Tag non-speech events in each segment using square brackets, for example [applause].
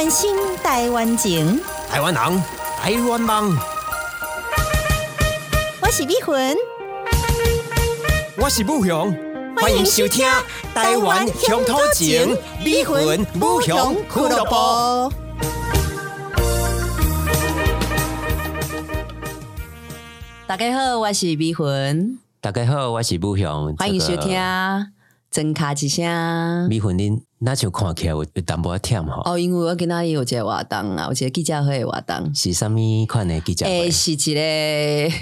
湾心，台湾情，台湾人，台湾梦，我是美魂，我是武雄，欢迎收听《台湾乡土情》美魂武雄俱乐部。大家好，我是美魂，大家好，我是武雄，欢迎收听《真卡之声》。美魂恁。那就看起来有淡薄忝吼。哦，因为我今仔日有一个活动啊，有一个记者会活动。是啥物款的记者会？诶，是一个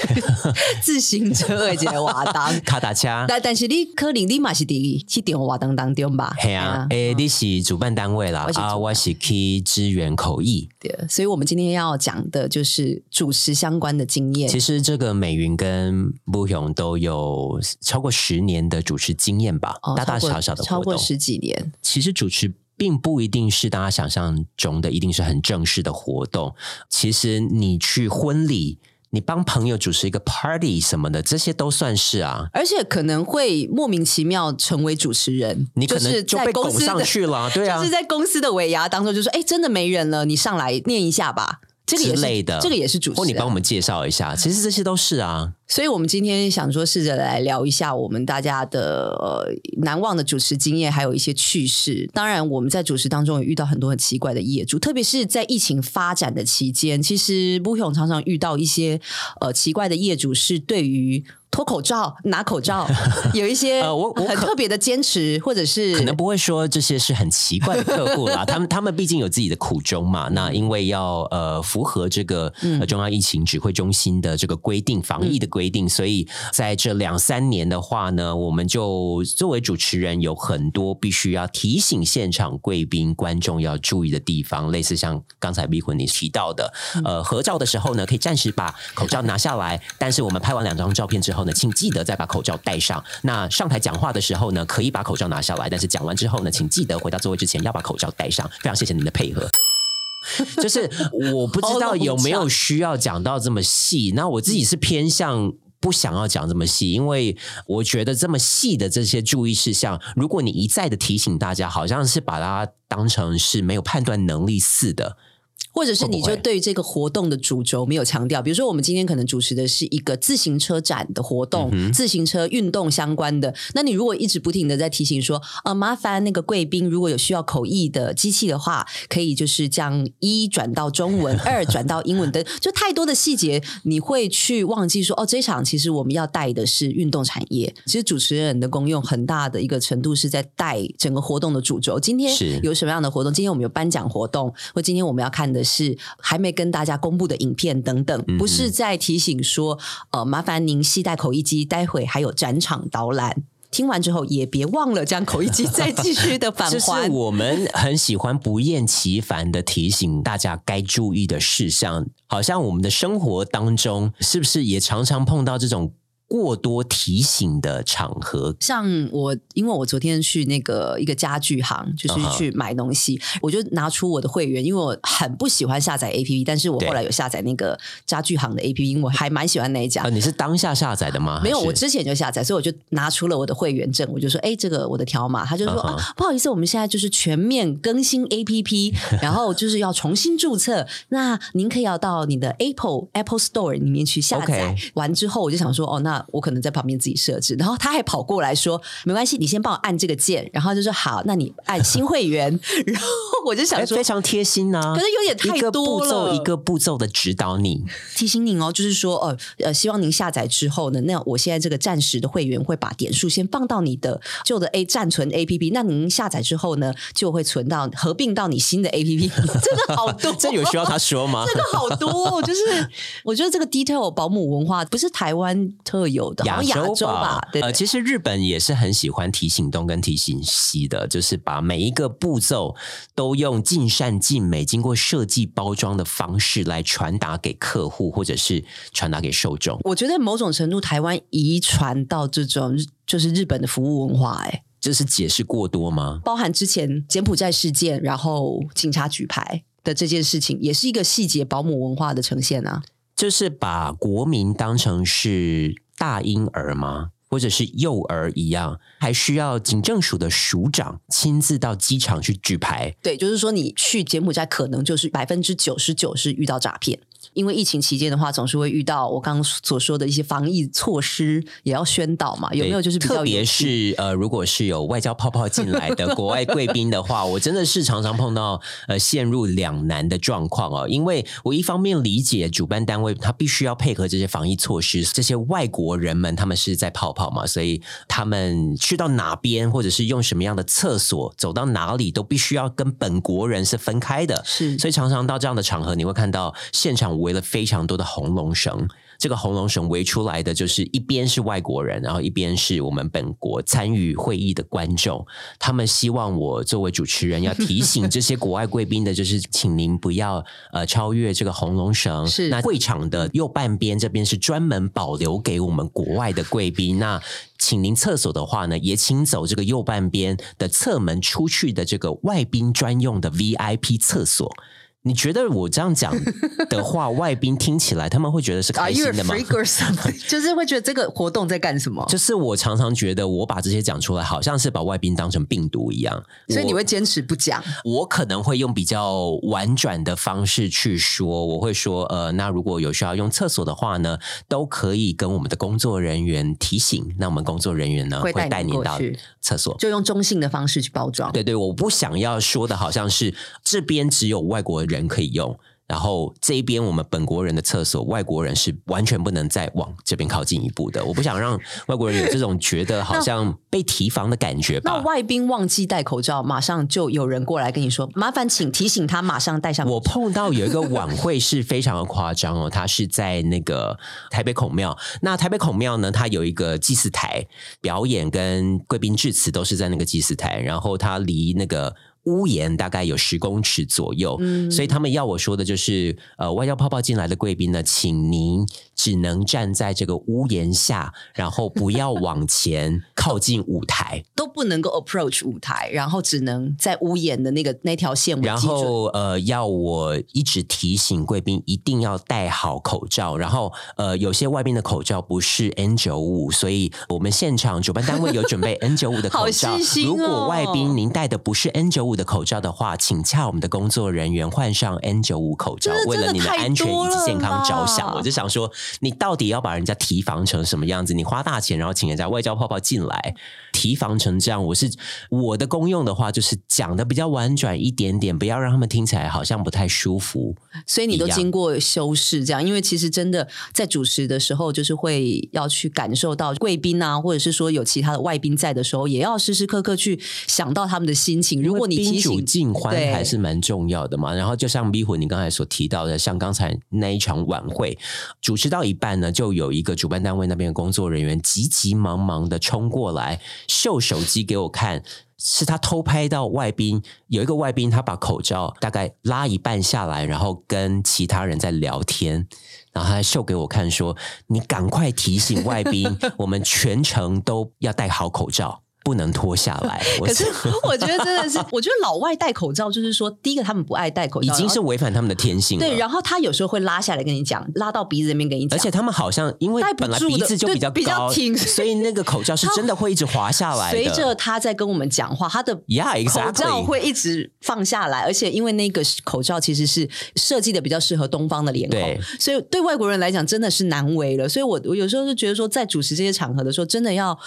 [laughs] 自行车的一个活动。[laughs] 卡达车。但但是你可能你嘛是伫去场活动当中吧？系啊，诶，你是主办单位啦，啊，我是去支援口译。对，所以我们今天要讲的就是主持相关的经验。其实这个美云跟布勇都有超过十年的主持经验吧？大大小小的超过十几年。其实主持并不一定是大家想象中的，一定是很正式的活动。其实你去婚礼，你帮朋友主持一个 party 什么的，这些都算是啊。而且可能会莫名其妙成为主持人，你可能就被拱上去了，[laughs] 对啊，就是在公司的尾牙当中，就说：“哎，真的没人了，你上来念一下吧。”这个之类的，这个也是主持，或你帮我们介绍一下。其实这些都是啊。所以，我们今天想说，试着来聊一下我们大家的呃难忘的主持经验，还有一些趣事。当然，我们在主持当中也遇到很多很奇怪的业主，特别是在疫情发展的期间，其实不勇常常遇到一些呃奇怪的业主，是对于。脱口罩、拿口罩，[laughs] 有一些呃，我我很特别的坚持，或者是可能不会说这些是很奇怪的客户啦。[laughs] 他们他们毕竟有自己的苦衷嘛。那因为要呃符合这个中央疫情指挥中心的这个规定、防疫的规定，所以在这两三年的话呢，我们就作为主持人有很多必须要提醒现场贵宾、观众要注意的地方，类似像刚才逼婚你提到的，呃，合照的时候呢，可以暂时把口罩拿下来，但是我们拍完两张照片之后呢。请记得再把口罩戴上。那上台讲话的时候呢，可以把口罩拿下来，但是讲完之后呢，请记得回到座位之前要把口罩戴上。非常谢谢您的配合。[laughs] 就是我不知道有没有需要讲到这么细。那我自己是偏向不想要讲这么细，因为我觉得这么细的这些注意事项，如果你一再的提醒大家，好像是把它当成是没有判断能力似的。或者是你就对这个活动的主轴没有强调，比如说我们今天可能主持的是一个自行车展的活动，自行车运动相关的。那你如果一直不停的在提醒说，呃，麻烦那个贵宾如果有需要口译的机器的话，可以就是将一转到中文，[laughs] 二转到英文的，就太多的细节，你会去忘记说，哦，这场其实我们要带的是运动产业。其实主持人的功用很大的一个程度是在带整个活动的主轴。今天有什么样的活动？今天我们有颁奖活动，或今天我们要看的。是还没跟大家公布的影片等等，不是在提醒说，呃，麻烦您系带口译机，待会还有展场导览。听完之后也别忘了将口译机再继续的返 [laughs] 还。是我们很喜欢不厌其烦的提醒大家该注意的事项，好像我们的生活当中是不是也常常碰到这种？过多提醒的场合，像我，因为我昨天去那个一个家具行，就是去买东西，我就拿出我的会员，因为我很不喜欢下载 A P P，但是我后来有下载那个家具行的 A P P，因为我还蛮喜欢那一家。你是当下下载的吗？没有，我之前就下载，所以我就拿出了我的会员证，我就说，哎，这个我的条码，他就说，啊，不好意思，我们现在就是全面更新 A P P，[laughs] 然后就是要重新注册，那您可以要到你的 Apple Apple Store 里面去下载。完之后，我就想说，哦，那。我可能在旁边自己设置，然后他还跑过来说：“没关系，你先帮我按这个键。”然后就说：“好，那你按新会员。[laughs] ”然后我就想说，非常贴心呢，可是有点太多了，一个步骤的指导你，提醒你哦，就是说，呃呃，希望您下载之后呢，那我现在这个暂时的会员会把点数先放到你的旧的 A 暂存 A P P，那您下载之后呢，就会存到合并到你新的 A P P。[laughs] 真的好多，[laughs] 这有需要他说吗？真的好多，就是 [laughs] 我觉得这个 detail 保姆文化不是台湾特。有的亚洲吧，呃，其实日本也是很喜欢提醒东跟提醒西的，就是把每一个步骤都用尽善尽美、经过设计包装的方式来传达给客户，或者是传达给受众。我觉得某种程度，台湾遗传到这种就是日本的服务文化，哎，这是解释过多吗？包含之前柬埔寨事件，然后警察举牌的这件事情，也是一个细节保姆文化的呈现啊，就是把国民当成是。大婴儿吗？或者是幼儿一样，还需要警政署的署长亲自到机场去举牌。对，就是说你去柬埔寨，可能就是百分之九十九是遇到诈骗。因为疫情期间的话，总是会遇到我刚刚所说的一些防疫措施，也要宣导嘛。有没有就是比较特别是呃，如果是有外交泡泡进来的国外贵宾的话，我真的是常常碰到呃陷入两难的状况哦。因为我一方面理解主办单位他必须要配合这些防疫措施，这些外国人们他们是在泡泡嘛，所以他们去到哪边或者是用什么样的厕所，走到哪里都必须要跟本国人是分开的。是，所以常常到这样的场合，你会看到现场。围了非常多的红龙绳，这个红龙绳围出来的就是一边是外国人，然后一边是我们本国参与会议的观众。他们希望我作为主持人要提醒这些国外贵宾的，就是请您不要呃超越这个红龙绳。是那会场的右半边这边是专门保留给我们国外的贵宾。那请您厕所的话呢，也请走这个右半边的侧门出去的这个外宾专用的 VIP 厕所。你觉得我这样讲 [laughs] 的话，外宾听起来他们会觉得是开心的吗？[laughs] 就是会觉得这个活动在干什么？就是我常常觉得我把这些讲出来，好像是把外宾当成病毒一样。所以你会坚持不讲？我可能会用比较婉转的方式去说，我会说，呃，那如果有需要用厕所的话呢，都可以跟我们的工作人员提醒。那我们工作人员呢会带你到厕所，就用中性的方式去包装。对对，我不想要说的好像是这边只有外国。人可以用。然后这一边我们本国人的厕所，外国人是完全不能再往这边靠近一步的。我不想让外国人有这种觉得好像被提防的感觉吧。那外宾忘记戴口罩，马上就有人过来跟你说：“麻烦请提醒他马上戴上。”我碰到有一个晚会是非常的夸张哦，他是在那个台北孔庙。那台北孔庙呢，它有一个祭祀台，表演跟贵宾致辞都是在那个祭祀台，然后它离那个。屋檐大概有十公尺左右，所以他们要我说的就是，呃，外交泡泡进来的贵宾呢，请您只能站在这个屋檐下，然后不要往前 [laughs] 靠近舞台，都不能够 approach 舞台，然后只能在屋檐的那个那条线。然后呃，要我一直提醒贵宾一定要戴好口罩。然后呃，有些外宾的口罩不是 N 九五，所以我们现场主办单位有准备 [laughs] N 九五的口罩。如果外宾您戴的不是 N 九五。的口罩的话，请洽我们的工作人员换上 N 九五口罩，为了你的安全以及健康着想。我就想说，你到底要把人家提防成什么样子？你花大钱，然后请人家外交泡泡进来，提防成这样。我是我的功用的话，就是讲的比较婉转一点点，不要让他们听起来好像不太舒服。所以你都经过修饰，这样，因为其实真的在主持的时候，就是会要去感受到贵宾啊，或者是说有其他的外宾在的时候，也要时时刻刻去想到他们的心情。如果你宾主尽欢还是蛮重要的嘛。然后就像迷魂你刚才所提到的，像刚才那一场晚会主持到到一半呢，就有一个主办单位那边的工作人员急急忙忙的冲过来秀手机给我看。是他偷拍到外宾，有一个外宾，他把口罩大概拉一半下来，然后跟其他人在聊天，然后他秀给我看，说：“你赶快提醒外宾，我们全程都要戴好口罩。”不能脱下来。[laughs] 可是我觉得真的是，我觉得老外戴口罩就是说，第一个他们不爱戴口罩，已经是违反他们的天性。对，然后他有时候会拉下来跟你讲，拉到鼻子那边跟你讲。而且他们好像因为本来鼻子就比较高，所以那个口罩是真的会一直滑下来。随着他在跟我们讲话，他的口罩会一直放下来。而且因为那个口罩其实是设计的比较适合东方的脸孔，所以对外国人来讲真的是难为了。所以我我有时候就觉得说，在主持这些场合的时候，真的要。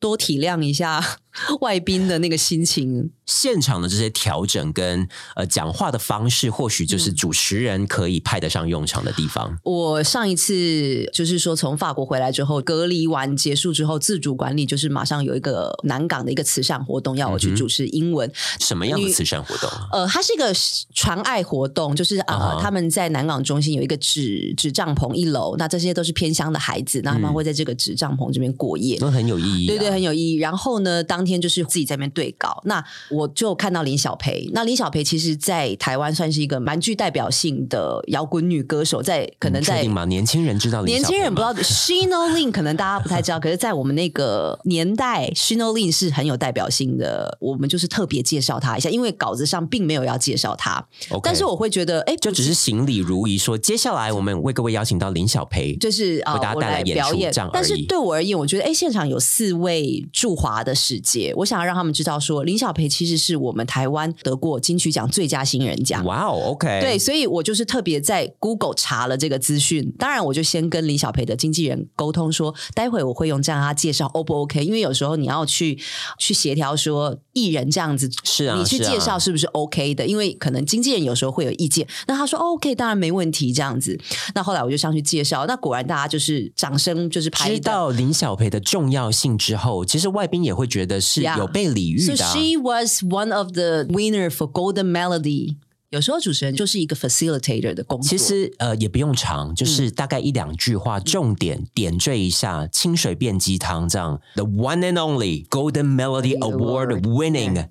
多体谅一下。[laughs] 外宾的那个心情。现场的这些调整跟呃讲话的方式，或许就是主持人可以派得上用场的地方。我上一次就是说从法国回来之后，隔离完结束之后，自主管理就是马上有一个南港的一个慈善活动，要我去主持英文。什么样的慈善活动？呃，它是一个传爱活动，就是呃他们在南港中心有一个纸纸帐篷一楼，那这些都是偏乡的孩子，那他们会在这个纸帐篷这边过夜，那很有意义，对对，很有意义。然后呢，当当天就是自己在那边对稿，那我就看到林小培。那林小培其实，在台湾算是一个蛮具代表性的摇滚女歌手，在可能在吗？年轻人知道，年轻人不知道 Shino Lin 可能大家不太知道，可是，在我们那个年代，Shino Lin 是很有代表性的。我们就是特别介绍她一下，因为稿子上并没有要介绍她。但是我会觉得，哎，就只是行礼如仪，说接下来我们为各位邀请到林小培，就是为大家带来表演。但是对我而言，我觉得，哎，现场有四位驻华的使节，我想要让他们知道，说林小培其实是我们台湾得过金曲奖最佳新人奖。哇哦，OK，对，所以我就是特别在 Google 查了这个资讯。当然，我就先跟林小培的经纪人沟通说，待会我会用这样他介绍 O 不 OK？因为有时候你要去去协调说艺人这样子，是啊，你去介绍是不是 OK 的？因为可能经纪人有时候会有意见。那他说 OK，当然没问题，这样子。那后来我就上去介绍，那果然大家就是掌声，就是拍到林小培的重要性之后，其实外宾也会觉得是有被礼遇的。So she was one of the winner for Golden Melody。有时候主持人就是一个 facilitator 的工作。其实呃也不用长，就是大概一两句话，重点点缀一下，清水变鸡汤这样。The one and only Golden Melody Award winning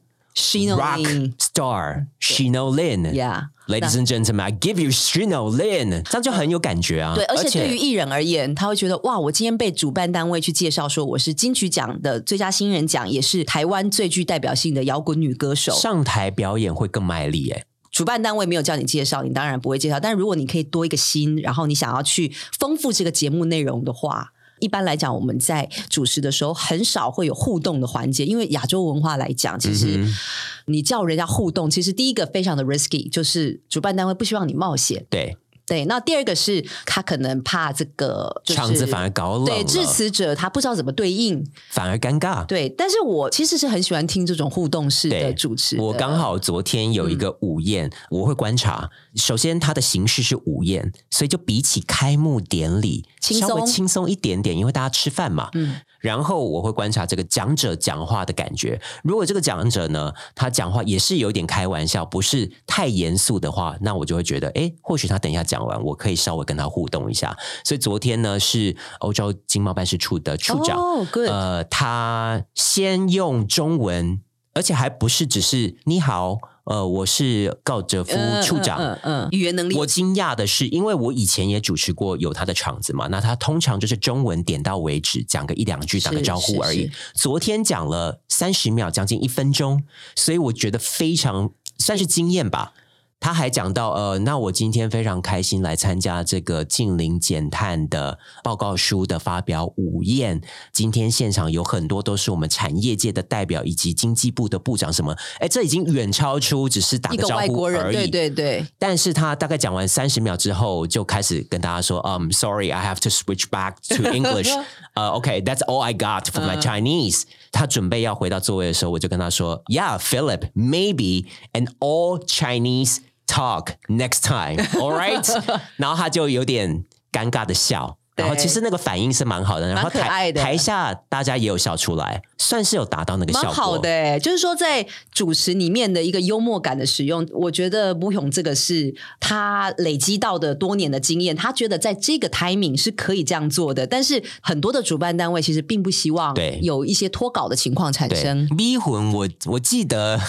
rock star Shino Lin。Yeah。Ladies and gentlemen, I give you Shino Lin，这样就很有感觉啊。对，而且对于艺人而言，他会觉得哇，我今天被主办单位去介绍说我是金曲奖的最佳新人奖，也是台湾最具代表性的摇滚女歌手，上台表演会更卖力哎。主办单位没有叫你介绍，你当然不会介绍。但如果你可以多一个心，然后你想要去丰富这个节目内容的话，一般来讲，我们在主持的时候很少会有互动的环节，因为亚洲文化来讲，其实你叫人家互动，其实第一个非常的 risky，就是主办单位不希望你冒险。对。对，那第二个是他可能怕这个场子反而搞冷，对致辞者他不知道怎么对应，反而尴尬。对，但是我其实是很喜欢听这种互动式的主持。我刚好昨天有一个午宴，我会观察。首先，它的形式是午宴，所以就比起开幕典礼稍微轻松一点点，因为大家吃饭嘛。嗯。然后我会观察这个讲者讲话的感觉。如果这个讲者呢，他讲话也是有点开玩笑，不是太严肃的话，那我就会觉得，哎，或许他等一下讲完，我可以稍微跟他互动一下。所以昨天呢，是欧洲经贸办事处的处长，呃，他先用中文，而且还不是只是你好。呃，我是高哲夫处长，嗯嗯，语言能力。我惊讶的是，因为我以前也主持过有他的场子嘛，那他通常就是中文点到为止，讲个一两句，打个招呼而已。昨天讲了三十秒，将近一分钟，所以我觉得非常算是惊艳吧。他还讲到，呃，那我今天非常开心来参加这个近邻减碳的报告书的发表午宴。今天现场有很多都是我们产业界的代表以及经济部的部长什么，哎，这已经远超出只是打个招呼而已。对对对。但是他大概讲完三十秒之后，就开始跟大家说，嗯，Sorry，I have to switch back to [laughs] English。呃，OK，That's all I got for my Chinese。他准备要回到座位的时候，我就跟他说，Yeah，Philip，maybe an all Chinese。Talk next time, all right？[laughs] 然后他就有点尴尬的笑。然后其实那个反应是蛮好的，然后台台下大家也有笑出来，算是有达到那个效果。好的，就是说在主持里面的一个幽默感的使用，我觉得吴勇这个是他累积到的多年的经验，他觉得在这个 timing 是可以这样做的。但是很多的主办单位其实并不希望有一些脱稿的情况产生。迷魂，我我记得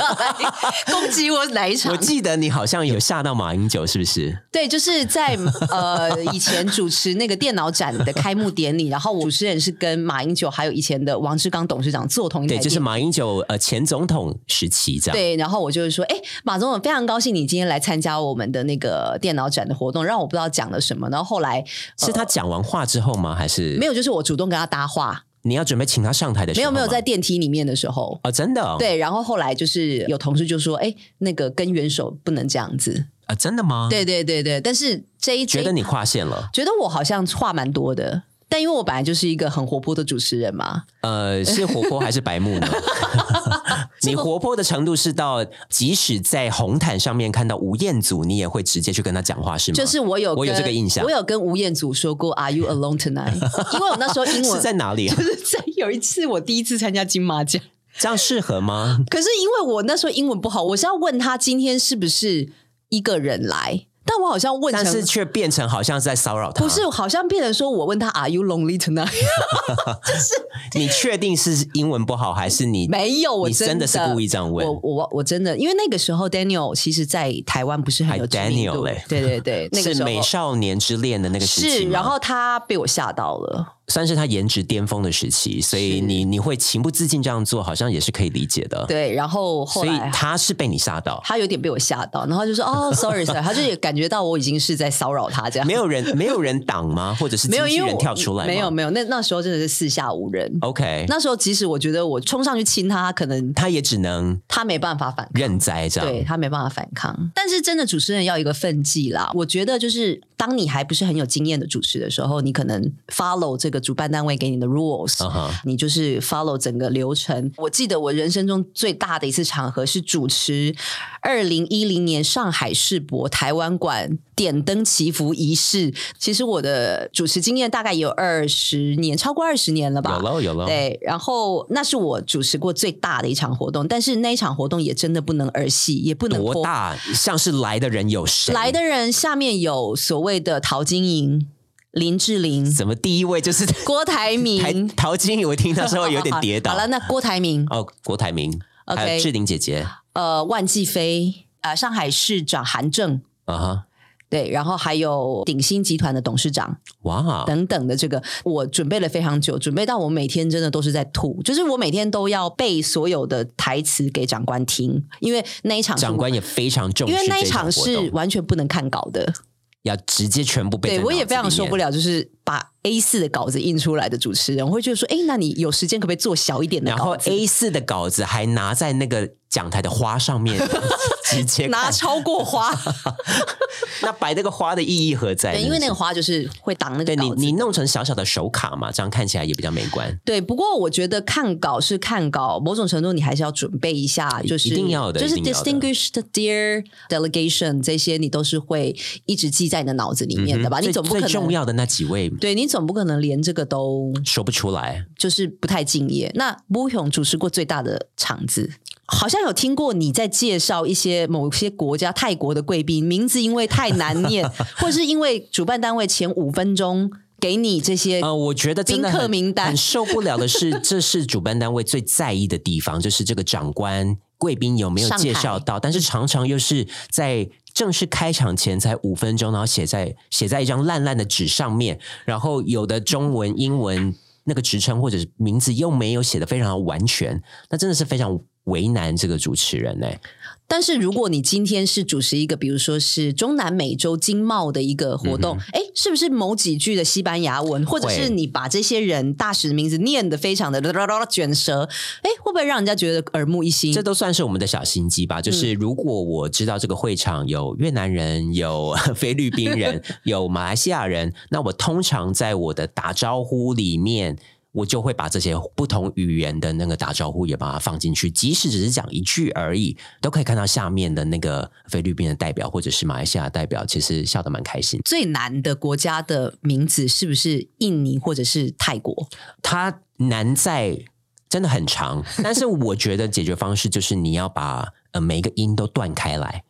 [laughs] 攻击我哪一场？我记得你好像有吓到马英九，是不是？对，就是在呃以前主持。那个电脑展的开幕典礼，然后主持人是跟马英九还有以前的王志刚董事长坐同一台，对，就是马英九呃前总统时期这样。对，然后我就是说，哎，马总统非常高兴你今天来参加我们的那个电脑展的活动，让我不知道讲了什么。然后后来是他讲完话之后吗？还是没有？就是我主动跟他搭话。你要准备请他上台的时候，没有没有在电梯里面的时候啊，真的对。然后后来就是有同事就说，哎，那个跟元首不能这样子。啊，真的吗？对对对对，但是这一觉得你跨线了，觉得我好像话蛮多的，但因为我本来就是一个很活泼的主持人嘛。呃，是活泼还是白目呢？[laughs] 你活泼的程度是到即使在红毯上面看到吴彦祖，你也会直接去跟他讲话，是吗？就是我有我有这个印象，我有跟吴彦祖说过 “Are you alone tonight？” [laughs] 因为我那时候英文是在哪里？就是在有一次我第一次参加金马奖，这样适合吗？可是因为我那时候英文不好，我是要问他今天是不是。一个人来。但我好像问成，但是却变成好像是在骚扰他。不是，好像变成说我问他 Are you lonely tonight？[laughs] 就是 [laughs] 你确定是英文不好，还是你 [laughs] 没有？我你真的是故意这样问？我我我真的，因为那个时候 Daniel 其实在台湾不是很有 Daniel 嘞对对对，那个是美少年之恋的那个时期是，然后他被我吓到了。算是他颜值巅峰的时期，所以你你会情不自禁这样做，好像也是可以理解的。对，然后后所以来他是被你吓到，他有点被我吓到，然后就说哦，[laughs] sorry sorry，他就也感觉到我已经是在骚扰他这样。没有人没有人挡吗？或者是没有，人跳出来？没有没有，那那时候真的是四下无人。OK，那时候即使我觉得我冲上去亲他，他可能他也只能他没办法反抗。认栽这样。对他没办法反抗，但是真的主持人要一个分际啦。我觉得就是当你还不是很有经验的主持的时候，你可能 follow 这个主办单位给你的 rules，、你就是 follow 整个流程。我记得我人生中最大的一次场合是主持二零一零年上海世博台湾馆点灯祈福仪式。其实我的主持经验大概也有二十年，超过二十年了吧？有喽有喽，对，然后那是我主持过最大的一场活动，但是那一场活动也真的不能儿戏，也不能播。多大？像是来的人有谁？来的人下面有所谓的陶晶莹、林志玲、怎么第一位就是郭台台铭。[laughs] 陶晶莹？我听到时候有点跌倒。[laughs] 好了，那郭台铭、哦，郭台铭 OK 还有志玲姐姐，呃，万继飞、呃，上海市长韩正，啊哈，对，然后还有鼎新集团的董事长哇，等等的这个，我准备了非常久，准备到我每天真的都是在吐，就是我每天都要背所有的台词给长官听，因为那一场长官也非常重视因为那一场是完全不能看稿的，要直接全部背对我也非常受不。了，就是把 A 四的稿子印出来的主持人，我会觉得说，哎，那你有时间可不可以做小一点的然后？A 四的稿子还拿在那个讲台的花上面，[laughs] 直接拿超过花，[laughs] 那摆那个花的意义何在呢？对，因为那个花就是会挡那个对你。你弄成小小的手卡嘛，这样看起来也比较美观。对，不过我觉得看稿是看稿，某种程度你还是要准备一下，就是一定要的就是 distinguished dear delegation 这些，你都是会一直记在你的脑子里面的吧？你总不可能最重要的那几位对你总不可能连这个都说不出来，就是不太敬业。那吴勇主持过最大的场子，好像有听过你在介绍一些某些国家泰国的贵宾名字，因为太难念，[laughs] 或者是因为主办单位前五分钟给你这些。呃，我觉得宾客名单很受不了的是，[laughs] 这是主办单位最在意的地方，就是这个长官贵宾有没有介绍到，但是常常又是在正式开场前才五分钟，然后写在写在一张烂烂的纸上面，然后有的中文、英文那个职称或者是名字又没有写的非常的完全，那真的是非常为难这个主持人呢、但是如果你今天是主持一个，比如说是中南美洲经贸的一个活动，哎、是不是某几句的西班牙文，或者是你把这些人大使的名字念得非常的卷舌，哎，会不会让人家觉得耳目一新？这都算是我们的小心机吧。嗯就是如果我知道这个会场有越南人、有 [laughs] 菲律宾人、有马来西亚人，那我通常在我的打招呼里面。我就会把这些不同语言的那个打招呼也把它放进去，即使只是讲一句而已，都可以看到下面的那个菲律宾的代表或者是马来西亚的代表，其实笑得蛮开心。最难的国家的名字是不是印尼或者是泰国？它难在真的很长，但是我觉得解决方式就是你要把呃每一个音都断开来。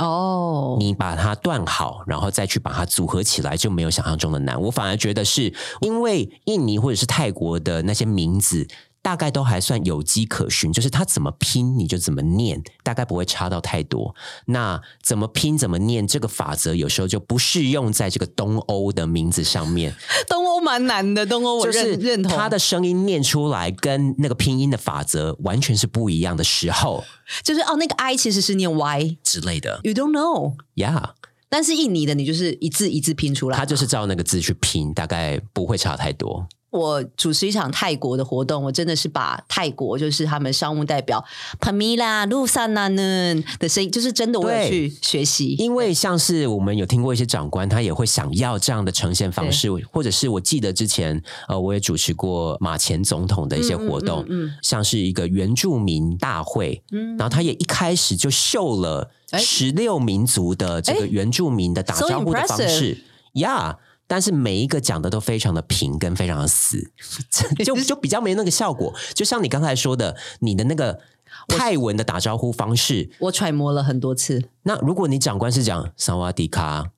哦，你把它断好，然后再去把它组合起来，就没有想象中的难。我反而觉得是因为印尼或者是泰国的那些名字。大概都还算有迹可循，就是它怎么拼你就怎么念，大概不会差到太多。那怎么拼怎么念这个法则，有时候就不适用在这个东欧的名字上面。[laughs] 东欧蛮难的，东欧我就是认认同。他的声音念出来跟那个拼音的法则完全是不一样的时候就是哦，那个 I 其实是念 Y，You 之类的 don't know, yeah.。但是印尼的你就是一字一字拼出来，他就是照那个字去拼，大概不会差太多。我主持一场泰国的活动，我真的是把泰国就是他们商务代表 Pamela 路萨娜呢的声音，就是真的我有去学习。因为像是我们有听过一些长官，他也会想要这样的呈现方式，或者是我记得之前呃，我也主持过马前总统的一些活动，嗯。像是一个原住民大会，嗯。然后他也一开始就秀了哎。十六民族的这个原住民的打招呼的方式。呀。但是每一个讲的都非常的平，跟非常的死，[laughs] 就就比较没那个效果。就像你刚才说的，你的那个泰文的打招呼方式，我揣摩了很多次。那如果你长官是讲萨瓦迪卡，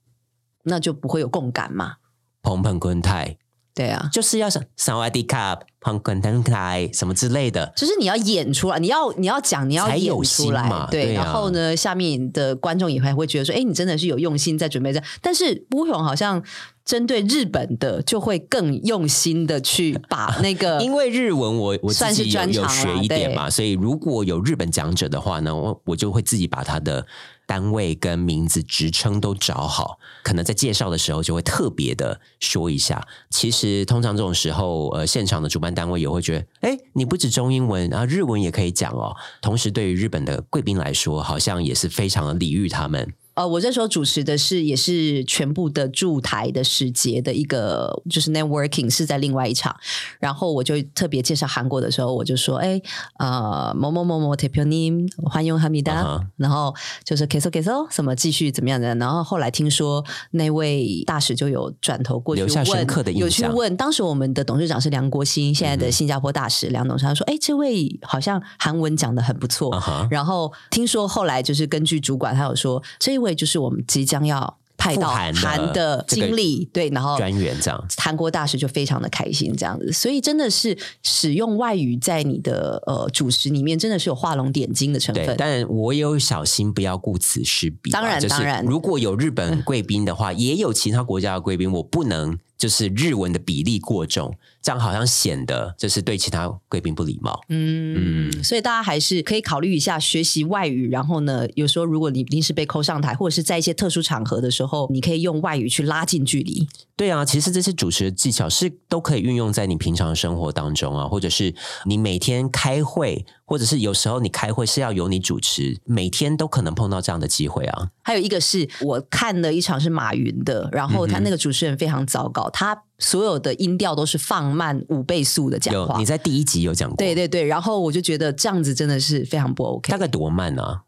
那就不会有共感嘛。蓬蓬坤泰，对啊，就是要想萨瓦迪卡、蓬蓬昆泰什么之类的，就是你要演出来，你要你要讲，你要才有演出来心嘛，对。然后呢，下面的观众也会会觉得说，哎，你真的是有用心在准备这。但是乌勇好像针对日本的，就会更用心的去把那个 [laughs] 因为日文我我自算是己有有专长啦学一点对嘛，所以如果有日本讲者的话呢，我我就会自己把他的单位跟名字、职称都找好，可能在介绍的时候就会特别的说一下。其实通常这种时候，呃，现场的主办单位也会觉得，哎，你不止中英文，啊日文也可以讲哦。同时，对于日本的贵宾来说，好像也是非常的礼遇他们。呃，我这时候主持的是也是全部的驻台的使节的一个就是 networking 是在另外一场，然后我就特别介绍韩国的时候，我就说，哎，呃，某某某某 t a p your name，欢迎哈密达然后就是 keso keso 什么继续怎么样的，然后后来听说那位大使就有转头过去留下深问刻的印有去问，当时我们的董事长是梁国兴，现在的新加坡大使梁董事长说，哎，这位好像韩文讲的很不错，然后听说后来就是根据主管，他有说这一位就是我们即将要派到韩的经历，对，然后专员这样。韩国大使就非常的开心这样子，所以真的是使用外语在你的呃主食里面，真的是有画龙点睛的成对，分。但我有小心不要顾此失彼吧。当然就是当然如果有日本贵宾的话，也有其他国家的贵宾，我不能就是日文的比例过重，这样好像显得就是对其他贵宾不礼貌。嗯，所以大家还是可以考虑一下学习外语。然后呢，有时候如果你临时被扣上台，或者是在一些特殊场合的时候，你可以用外语去拉近距离。对啊，其实这些主持的技巧是都可以运用在你平常生活当中啊，或者是你每天开会，或者是有时候你开会是要由你主持，每天都可能碰到这样的机会啊。还有一个是我看了一场是马云的，然后他那个主持人非常糟糕，他所有的音调都是放慢五倍速的讲话你。在第一集有讲过，对对对，然后我就觉得这样子真的是非常不 OK 大。概多慢啊？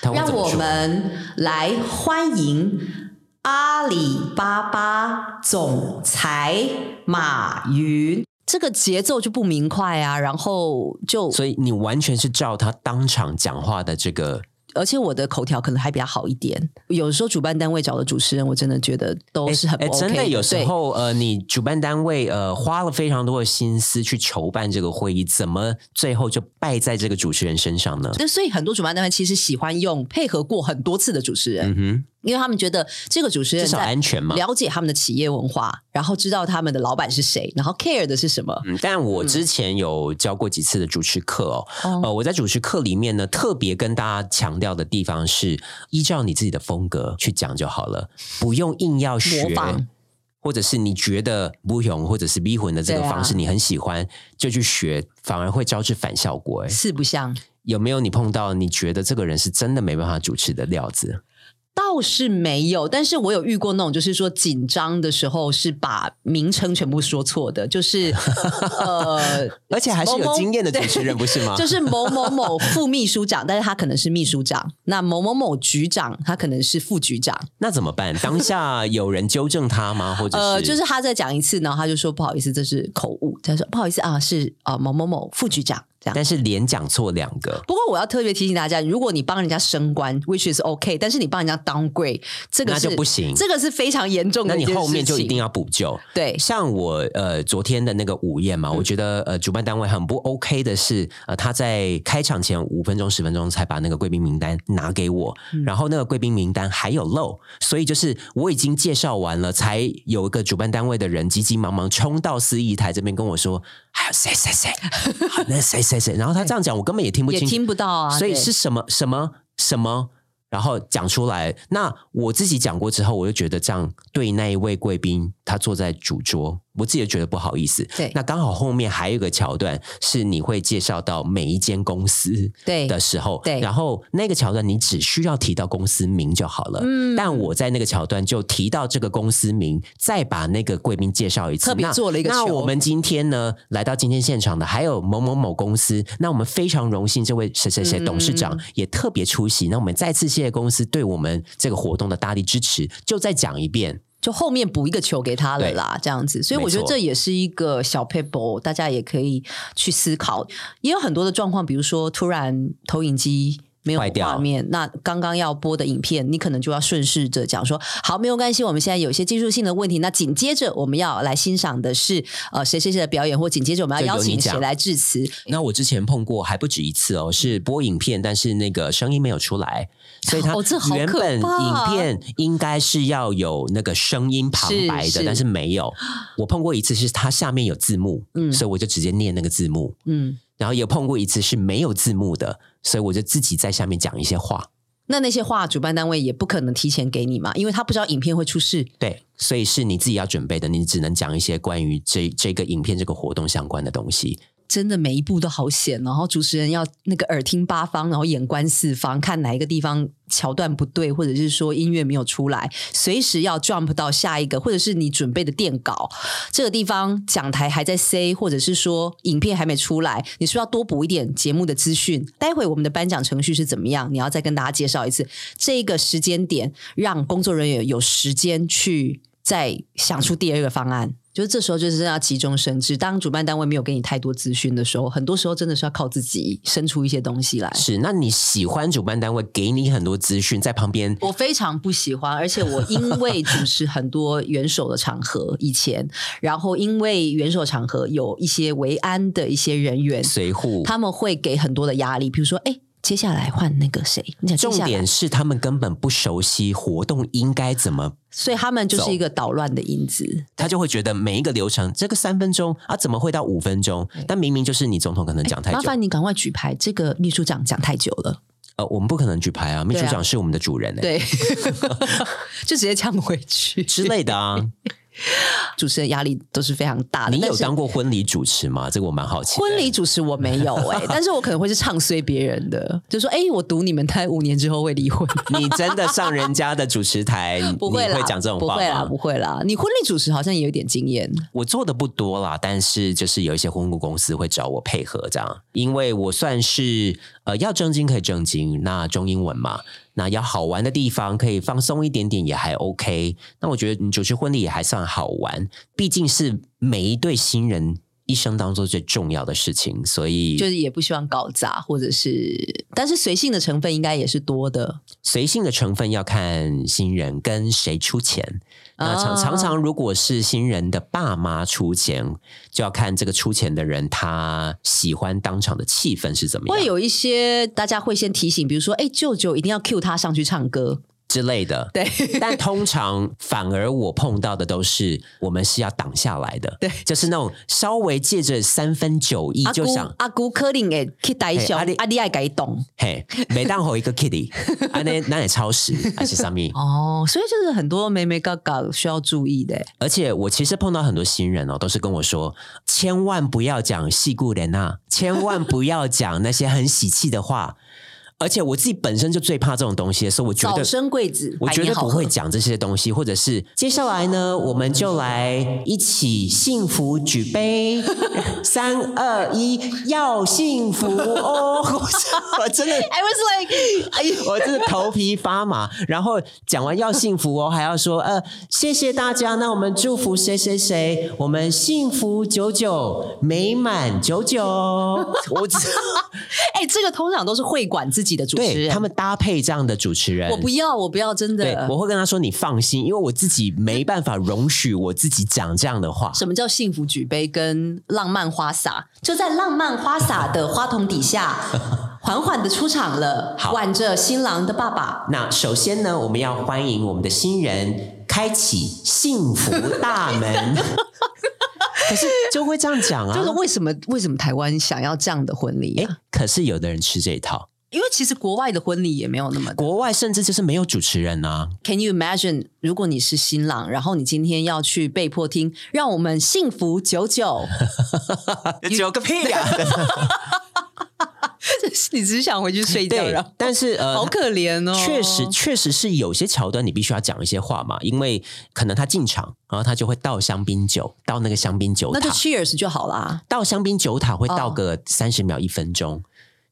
他会让我们来欢迎阿里巴巴总裁马云。这个节奏就不明快啊，然后就所以你完全是照他当场讲话的这个，而且我的口条可能还比较好一点。有时候主办单位找的主持人，我真的觉得都是很 OK 真的有时候呃，你主办单位呃花了非常多的心思去筹办这个会议，怎么最后就败在这个主持人身上呢？那，所以很多主办单位其实喜欢用配合过很多次的主持人，嗯因为他们觉得这个主持人，至少安全嘛。了解他们的企业文化，然后知道他们的老板是谁，然后 care 的是什么。嗯，但我之前有教过几次的主持课哦，哦呃，我在主持课里面呢，特别跟大家强调的地方是，依照你自己的风格去讲就好了，不用硬要学模仿。或者是你觉得不勇或者是逼魂的这个方式你很喜欢，就去学，反而会招致反效果。哎，四不像，有没有你碰到你觉得这个人是真的没办法主持的料子？倒是没有，但是我有遇过那种，就是说紧张的时候是把名称全部说错的，就是 [laughs] 呃，而且还是有经验的主持人，不是吗？[laughs] 就是某某某副秘书长，但是他可能是秘书长；那某某某局长，他可能是副局长。那怎么办？当下有人纠正他吗？或者是呃，就是他再讲一次，然后他就说不好意思，这是口误。他说不好意思啊，是啊、呃某某某副局长这样。但是连讲错两个，不过我要特别提醒大家，如果你帮人家升官，which is OK，但是你帮人家 downgrade，这个那是就不行这个是非常严重的一件事情。你后面就一定要补救。对像我呃昨天的那个午宴嘛，嗯我觉得呃主办单位很不 OK 的是，呃他在开场前五分钟十分钟才把那个贵宾名单拿给我，嗯然后那个贵宾名单还有漏，所以就是我已经介绍完了，才有一个主办单位的人急急忙忙冲到司仪台这边跟我说，还有谁谁谁，那谁谁谁，然后他这样讲我根本也听不也清，听不到啊，所以是什么什么什么，然后讲出来。那我自己讲过之后，我就觉得这样对那一位贵宾，他坐在主桌，我自己就觉得不好意思。对。那刚好后面还有一个桥段是你会介绍到每一间公司对。的时候，对。然后那个桥段你只需要提到公司名就好了。嗯。但我在那个桥段就提到这个公司名，再把那个贵宾介绍一次，特别那做了一个球。那我们今天呢，来到今天现场的还有某某某公司，那我们非常荣幸这位谁谁谁嗯董事长也特别出席，那我们再次谢谢公司对我们这个活动的大力支持，就再讲一遍。就后面补一个球给他了啦，这样子。所以我觉得这也是一个小 paper，大家也可以去思考。也有很多的状况，比如说突然投影机。没有画面，那刚刚要播的影片，你可能就要顺势着讲说，好，没有关系，我们现在有一些技术性的问题，那紧接着我们要来欣赏的是呃谁谁谁的表演，或紧接着我们要邀请谁来致辞。那我之前碰过还不止一次哦，是播影片，但是那个声音没有出来，所以它原本影片应该是要有那个声音旁白的，但是没有。我碰过一次是它下面有字幕，嗯，所以我就直接念那个字幕，嗯。然后也碰过一次是没有字幕的，所以我就自己在下面讲一些话。那那些话，主办单位也不可能提前给你嘛，因为他不知道影片会出事。对，所以是你自己要准备的，你只能讲一些关于这这个影片这个活动相关的东西。真的每一步都好险，然后主持人要那个耳听八方，然后眼观四方，看哪一个地方桥段不对，或者是说音乐没有出来，随时要 jump 到下一个，或者是你准备的电稿这个地方讲台还在 C，或者是说影片还没出来，你是要多补一点节目的资讯。待会我们的颁奖程序是怎么样？你要再跟大家介绍一次这个时间点，让工作人员有时间去再想出第二个方案。就是这时候，就是要急中生智。当主办单位没有给你太多资讯的时候，很多时候真的是要靠自己生出一些东西来。是，那你喜欢主办单位给你很多资讯在旁边？我非常不喜欢，而且我因为主持很多元首的场合以前，然后因为元首场合有一些维安的一些人员随护，他们会给很多的压力，比如说，哎。接下来换那个谁？重点是他们根本不熟悉活动应该怎么，所以他们就是一个捣乱的因子。他就会觉得每一个流程，这个三分钟啊，怎么会到五分钟？但明明就是你总统可能讲太久，麻烦你赶快举牌。这个秘书长讲太久了。呃，我们不可能举牌啊，秘书长是我们的主人，对，[laughs] 就直接抢回去之类的啊。[laughs] 主持人压力都是非常大的。你有当过婚礼主持吗？这个我蛮好奇。婚礼主持我没有哎，[laughs] 但是我可能会是唱衰别人的，就说哎，我赌你们待五年之后会离婚。[laughs] 你真的上人家的主持台，不会会讲这种话吗？不会啦，不会啦。你婚礼主持好像也有点经验。我做的不多啦，但是就是有一些婚顾公司会找我配合这样，因为我算是呃要正经可以正经，那中英文嘛。那要好玩的地方，可以放松一点点也还 OK。那我觉得你主持婚礼也还算好玩，毕竟是每一对新人一生当中最重要的事情，所以就是也不希望搞砸，或者是，但是随性的成分应该也是多的。随性的成分要看新人跟谁出钱。那常常常，如果是新人的爸妈出钱，就要看这个出钱的人他喜欢当场的气氛是怎么样。会有一些大家会先提醒，比如说，哎，舅舅一定要 cue 他上去唱歌。之类的，对，[laughs] 但通常反而我碰到的都是我们是要挡下来的，对，就是那种稍微借着三分九意就想阿姑柯林给 k i d 小阿阿弟爱改动，嘿，每当吼一个 kitty，[laughs] 阿那那也超时还是上面哦，所以就是很多妹妹嘎嘎需要注意的，而且我其实碰到很多新人哦，都是跟我说，千万不要讲戏故人呐，千万不要讲那些很喜气的话。而且我自己本身就最怕这种东西，所以我觉得早生贵子，我绝对不会讲这些东西，或者是接下来呢，[laughs] 我们就来一起幸福举杯，[laughs] 三二一，要幸福哦！[laughs] 我真的，I was like，哎，我真的头皮发麻。然后讲完要幸福哦，还要说呃，谢谢大家，那我们祝福谁谁谁，我们幸福久久，美满久久。我哎，这个通常都是会管自己。的主持人，他们搭配这样的主持人，我不要，我不要，真的，我会跟他说：“你放心，因为我自己没办法容许我自己讲这样的话。”什么叫幸福举杯跟浪漫花洒？就在浪漫花洒的花筒底下，[laughs] 缓缓的出场了，挽着新郎的爸爸。那首先呢，我们要欢迎我们的新人开启幸福大门。[laughs] 可是就会这样讲啊，就是为什么为什么台湾想要这样的婚礼？哎，可是有的人吃这一套。因为其实国外的婚礼也没有那么，国外甚至就是没有主持人呐。Can you imagine？如果你是新郎，然后你今天要去被迫听《让我们幸福久久》，[laughs] 久个屁呀！[laughs] 你只想回去睡觉，但是呃，好可怜哦。确实，确实是有些桥段你必须要讲一些话嘛，因为可能他进场，然后他就会倒香槟酒，倒那个香槟酒，那就 Cheers 就好啦。倒香槟酒塔会倒个三十秒、一分钟。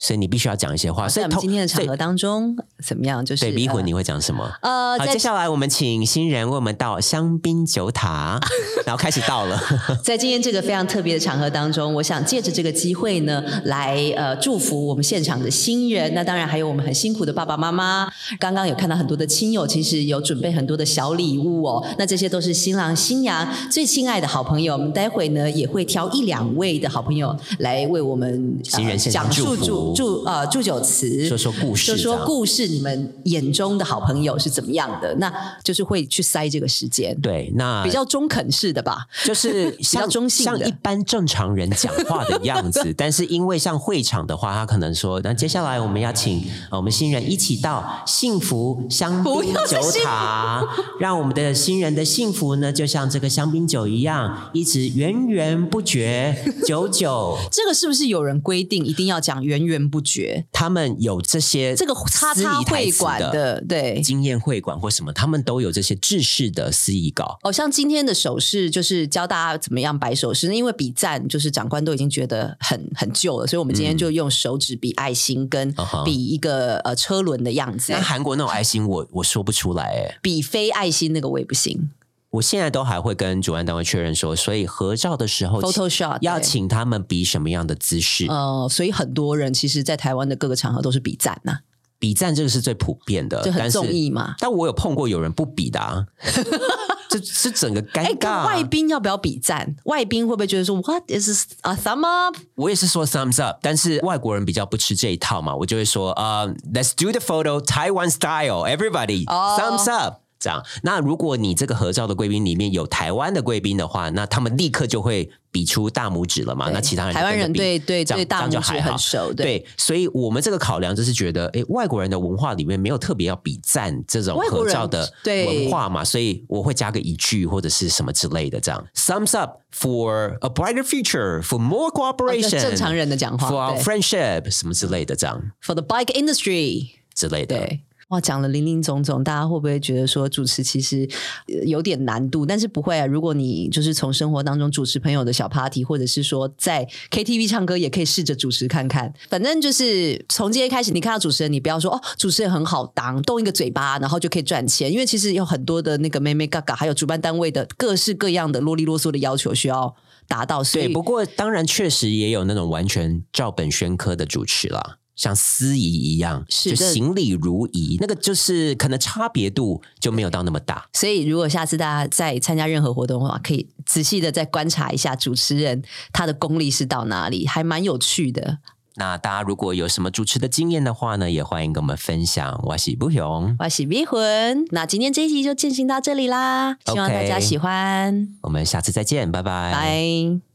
所以你必须要讲一些话。所以在我们今天的场合当中，怎么样？就是对迷魂，呃你会讲什么？呃，好，在接下来我们请新人为我们倒香槟酒塔，[laughs] 然后开始倒了。[laughs] 在今天这个非常特别的场合当中，我想借着这个机会呢，来呃祝福我们现场的新人。那当然还有我们很辛苦的爸爸妈妈。刚刚有看到很多的亲友，其实有准备很多的小礼物哦。那这些都是新郎新娘最亲爱的好朋友。我们待会呢也会挑一两位的好朋友来为我们、呃新人献上讲述祝福祝祝呃祝酒词，说说故事说说故事，你们眼中的好朋友是怎么样的？那就是会去塞这个时间。对，那比较中肯式的吧，[laughs] 就是像较中性的像一般正常人讲话的样子，[laughs] 但是因为像会场的话，他可能说，那接下来我们要请呃我们新人一起到幸福香槟酒塔，[laughs] 让我们的新人的幸福呢，就像这个香槟酒一样，一直源源不绝，久久。这个是不是有人规定一定要讲源源不绝？他们有这些这个叉司叉会仪台词馆的，对。经验会馆或什么，他们都有这些制式的司仪稿。哦，像今天的手势就是教大家怎么样摆手势，因为比赞就是长官都已经觉得很很旧了，所以我们今天就用手指比爱心跟比一个呃车轮的样子那，韩国那种爱心我，我说不出来哎。比非爱心那个我也不行。我现在都还会跟主办单位确认说，所以合照的时候 Photoshop 要对请他们比什么样的姿势？呃，所以很多人其实，在台湾的各个场合都是比赞呐、比赞这个是最普遍的，就很但是综艺嘛。但我有碰过有人不比的啊，[laughs] 这是整个尴尬啊。外宾要不要比赞？外宾会不会觉得说 What is a thumb up？我也是说 thumbs up，但是外国人比较不吃这一套嘛，我就会说呃、l e t s do the photo Taiwan style，everybody、哦 thumbs up。这样，那如果你这个合照的贵宾里面有台湾的贵宾的话，那他们立刻就会比出大拇指了嘛。那其他人就台湾人对对对大拇指很熟，对对，所以我们这个考量就是觉得，诶，外国人的文化里面没有特别要比赞这种合照的对文化嘛，所以我会加个一句或者是什么之类的，这样 thumbs up for a brighter future, for more 哦 cooperation，、就正常人的讲话 for our 对 friendship 什么之类的，这样 For the bike industry，之类的。对。哇，讲了林林总总，大家会不会觉得说主持其实呃有点难度？但是不会啊，如果你就是从生活当中主持朋友的小 party，或者是说在 KTV 唱歌，也可以试着主持看看。反正就是从今天开始，你看到主持人，你不要说哦，主持人很好当，动一个嘴巴，然后就可以赚钱。因为其实有很多的那个妹妹嘎嘎，还有主办单位的各式各样的啰里啰嗦的要求需要达到。所以对，不过当然确实也有那种完全照本宣科的主持啦。像司仪一样，就行礼如仪，那个就是可能差别度就没有到那么大。所以，如果下次大家在参加任何活动的话，可以仔细的再观察一下主持人他的功力是到哪里，还蛮有趣的。那大家如果有什么主持的经验的话呢，也欢迎跟我们分享。我是不勇，我是迷魂，那今天这一集就进行到这里啦，希望大家喜欢，我们下次再见，拜拜。拜。